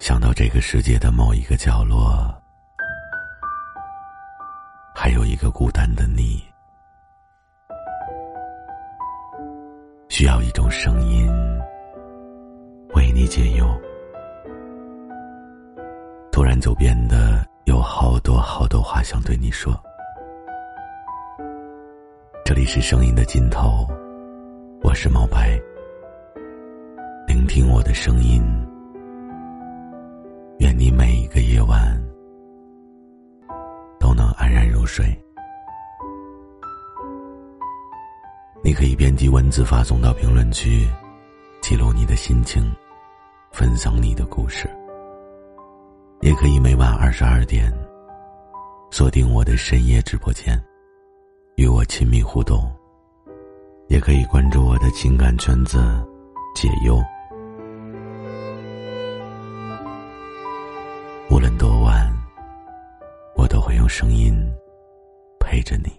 想到这个世界的某一个角落，还有一个孤单的你，需要一种声音为你解忧。突然就变得有好多好多话想对你说。这里是声音的尽头，我是毛白。聆听我的声音，愿你每一个夜晚都能安然入睡。你可以编辑文字发送到评论区，记录你的心情，分享你的故事。也可以每晚二十二点锁定我的深夜直播间。与我亲密互动，也可以关注我的情感圈子，解忧。声音陪着你。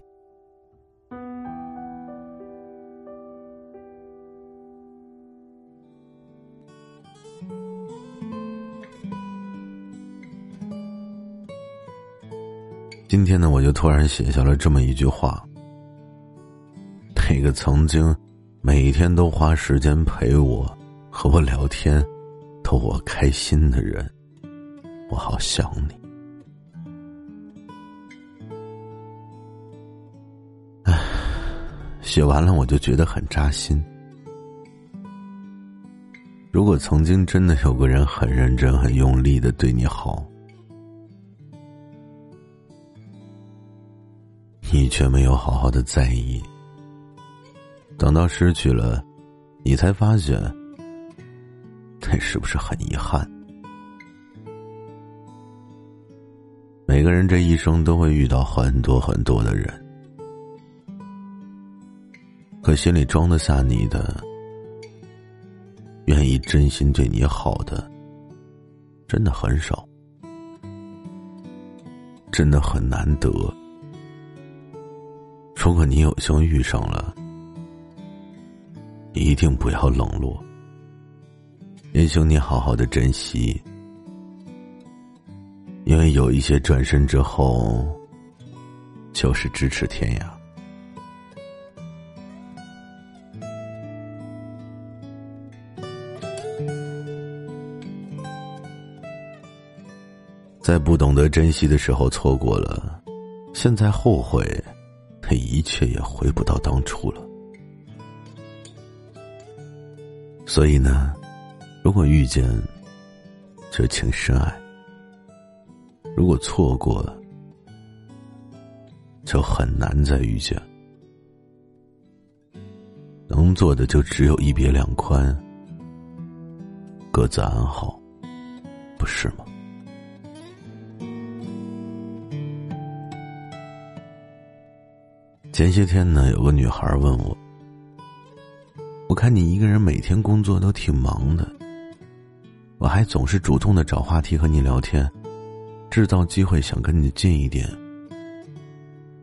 今天呢，我就突然写下了这么一句话。那个曾经每天都花时间陪我、和我聊天、逗我开心的人，我好想你。写完了我就觉得很扎心。如果曾经真的有个人很认真、很用力的对你好，你却没有好好的在意。等到失去了，你才发现，那是不是很遗憾？每个人这一生都会遇到很多很多的人，可心里装得下你的、愿意真心对你好的，真的很少，真的很难得。如果你有幸遇上了，一定不要冷落，也请你好好的珍惜，因为有一些转身之后，就是咫尺天涯。在不懂得珍惜的时候错过了，现在后悔，那一切也回不到当初了。所以呢，如果遇见，就请深爱；如果错过了，就很难再遇见。能做的就只有一别两宽，各自安好，不是吗？前些天呢，有个女孩问我。我看你一个人每天工作都挺忙的，我还总是主动的找话题和你聊天，制造机会想跟你近一点。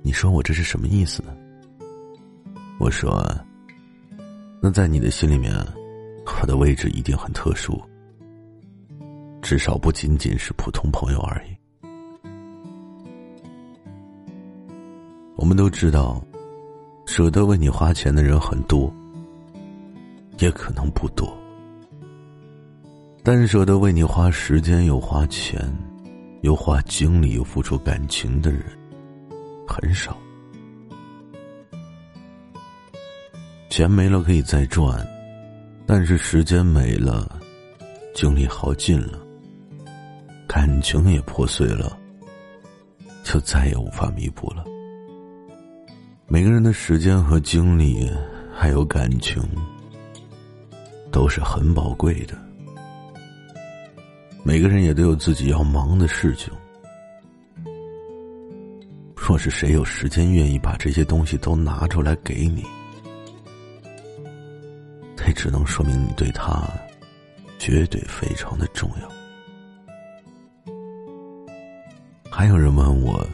你说我这是什么意思呢？我说，那在你的心里面，我的位置一定很特殊，至少不仅仅是普通朋友而已。我们都知道，舍得为你花钱的人很多。也可能不多，但舍得为你花时间又花钱，又花精力又付出感情的人很少。钱没了可以再赚，但是时间没了，精力耗尽了，感情也破碎了，就再也无法弥补了。每个人的时间和精力还有感情。都是很宝贵的。每个人也都有自己要忙的事情。若是谁有时间愿意把这些东西都拿出来给你，那只能说明你对他绝对非常的重要。还有人问我，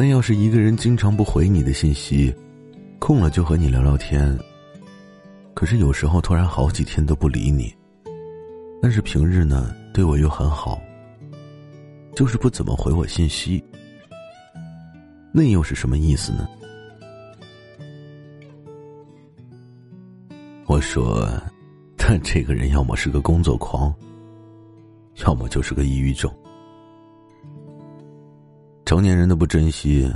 那要是一个人经常不回你的信息，空了就和你聊聊天。可是有时候突然好几天都不理你，但是平日呢，对我又很好，就是不怎么回我信息。那又是什么意思呢？我说，他 这个人要么是个工作狂，要么就是个抑郁症。成年人的不珍惜，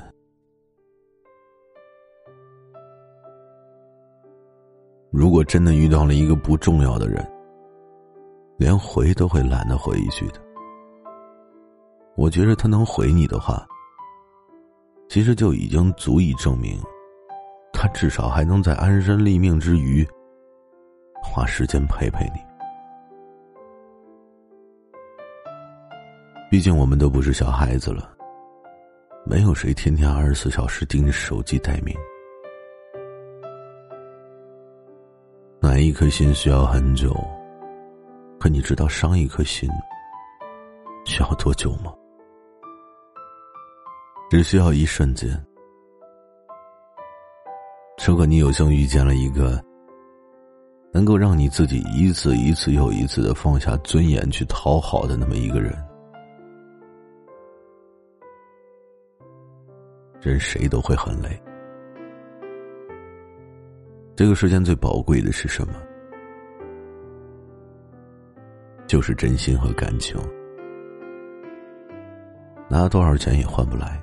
如果真的遇到了一个不重要的人。连回都会懒得回一句的。我觉得他能回你的话，其实就已经足以证明，他至少还能在安身立命之余，花时间陪陪你。毕竟我们都不是小孩子了，没有谁天天二十四小时盯着手机待命。暖一颗心需要很久。可你知道伤一颗心需要多久吗？只需要一瞬间。如果你有幸遇见了一个能够让你自己一次一次又一次的放下尊严去讨好的那么一个人，任谁都会很累。这个世间最宝贵的是什么？就是真心和感情，拿多少钱也换不来，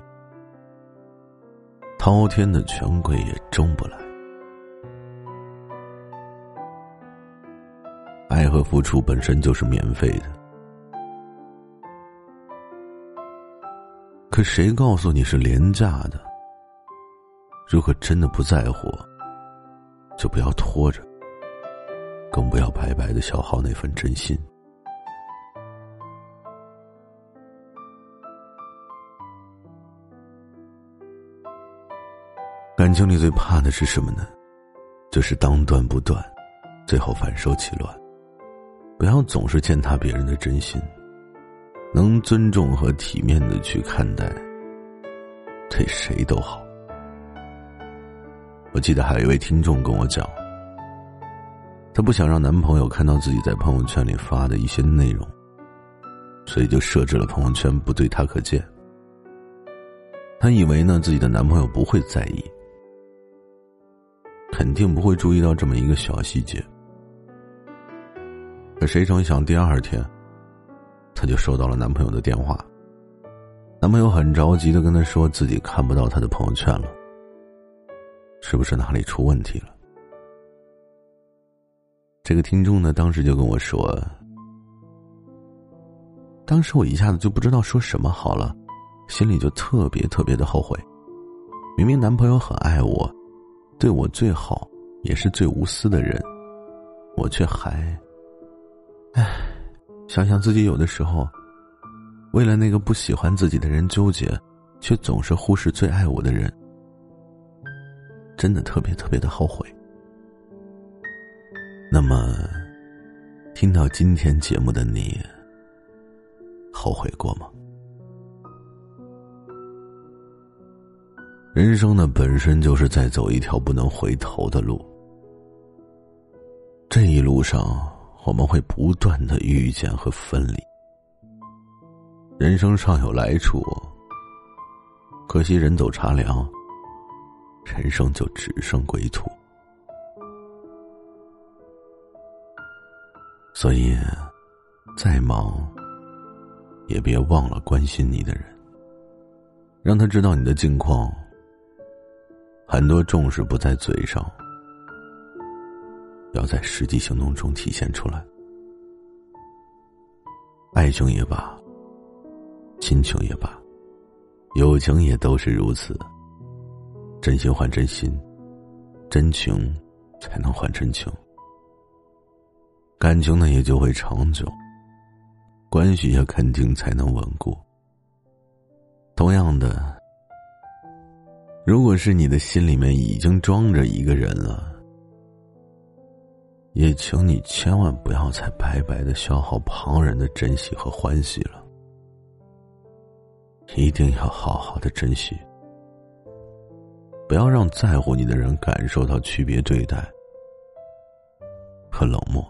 滔天的权贵也争不来。爱和付出本身就是免费的，可谁告诉你是廉价的？如果真的不在乎，就不要拖着，更不要白白的消耗那份真心。感情里最怕的是什么呢？就是当断不断，最后反受其乱。不要总是践踏别人的真心，能尊重和体面的去看待，对谁都好。我记得还有一位听众跟我讲，她不想让男朋友看到自己在朋友圈里发的一些内容，所以就设置了朋友圈不对他可见。她以为呢自己的男朋友不会在意。肯定不会注意到这么一个小细节，可谁成想第二天，她就收到了男朋友的电话。男朋友很着急的跟她说自己看不到她的朋友圈了，是不是哪里出问题了？这个听众呢，当时就跟我说，当时我一下子就不知道说什么好了，心里就特别特别的后悔，明明男朋友很爱我。对我最好也是最无私的人，我却还……唉，想想自己有的时候，为了那个不喜欢自己的人纠结，却总是忽视最爱我的人，真的特别特别的后悔。那么，听到今天节目的你，后悔过吗？人生呢，本身就是在走一条不能回头的路。这一路上，我们会不断的遇见和分离。人生尚有来处，可惜人走茶凉，人生就只剩归途。所以，再忙，也别忘了关心你的人，让他知道你的近况。很多重视不在嘴上，要在实际行动中体现出来。爱情也罢，亲情也罢，友情也都是如此。真心换真心，真情才能换真情，感情呢也就会长久，关系也肯定才能稳固。同样的。如果是你的心里面已经装着一个人了，也请你千万不要再白白的消耗旁人的珍惜和欢喜了，一定要好好的珍惜，不要让在乎你的人感受到区别对待和冷漠。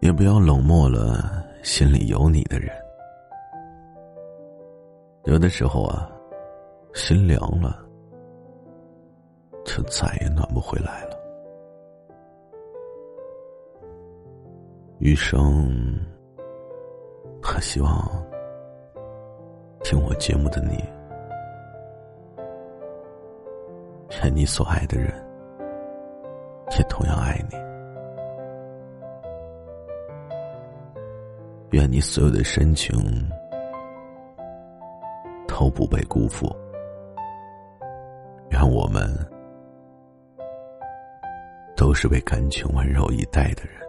也不要冷漠了心里有你的人。有的时候啊，心凉了，就再也暖不回来了。余生，还希望听我节目的你，愿你所爱的人也同样爱你，愿你所有的深情都不被辜负，愿我们都是被感情温柔以待的人。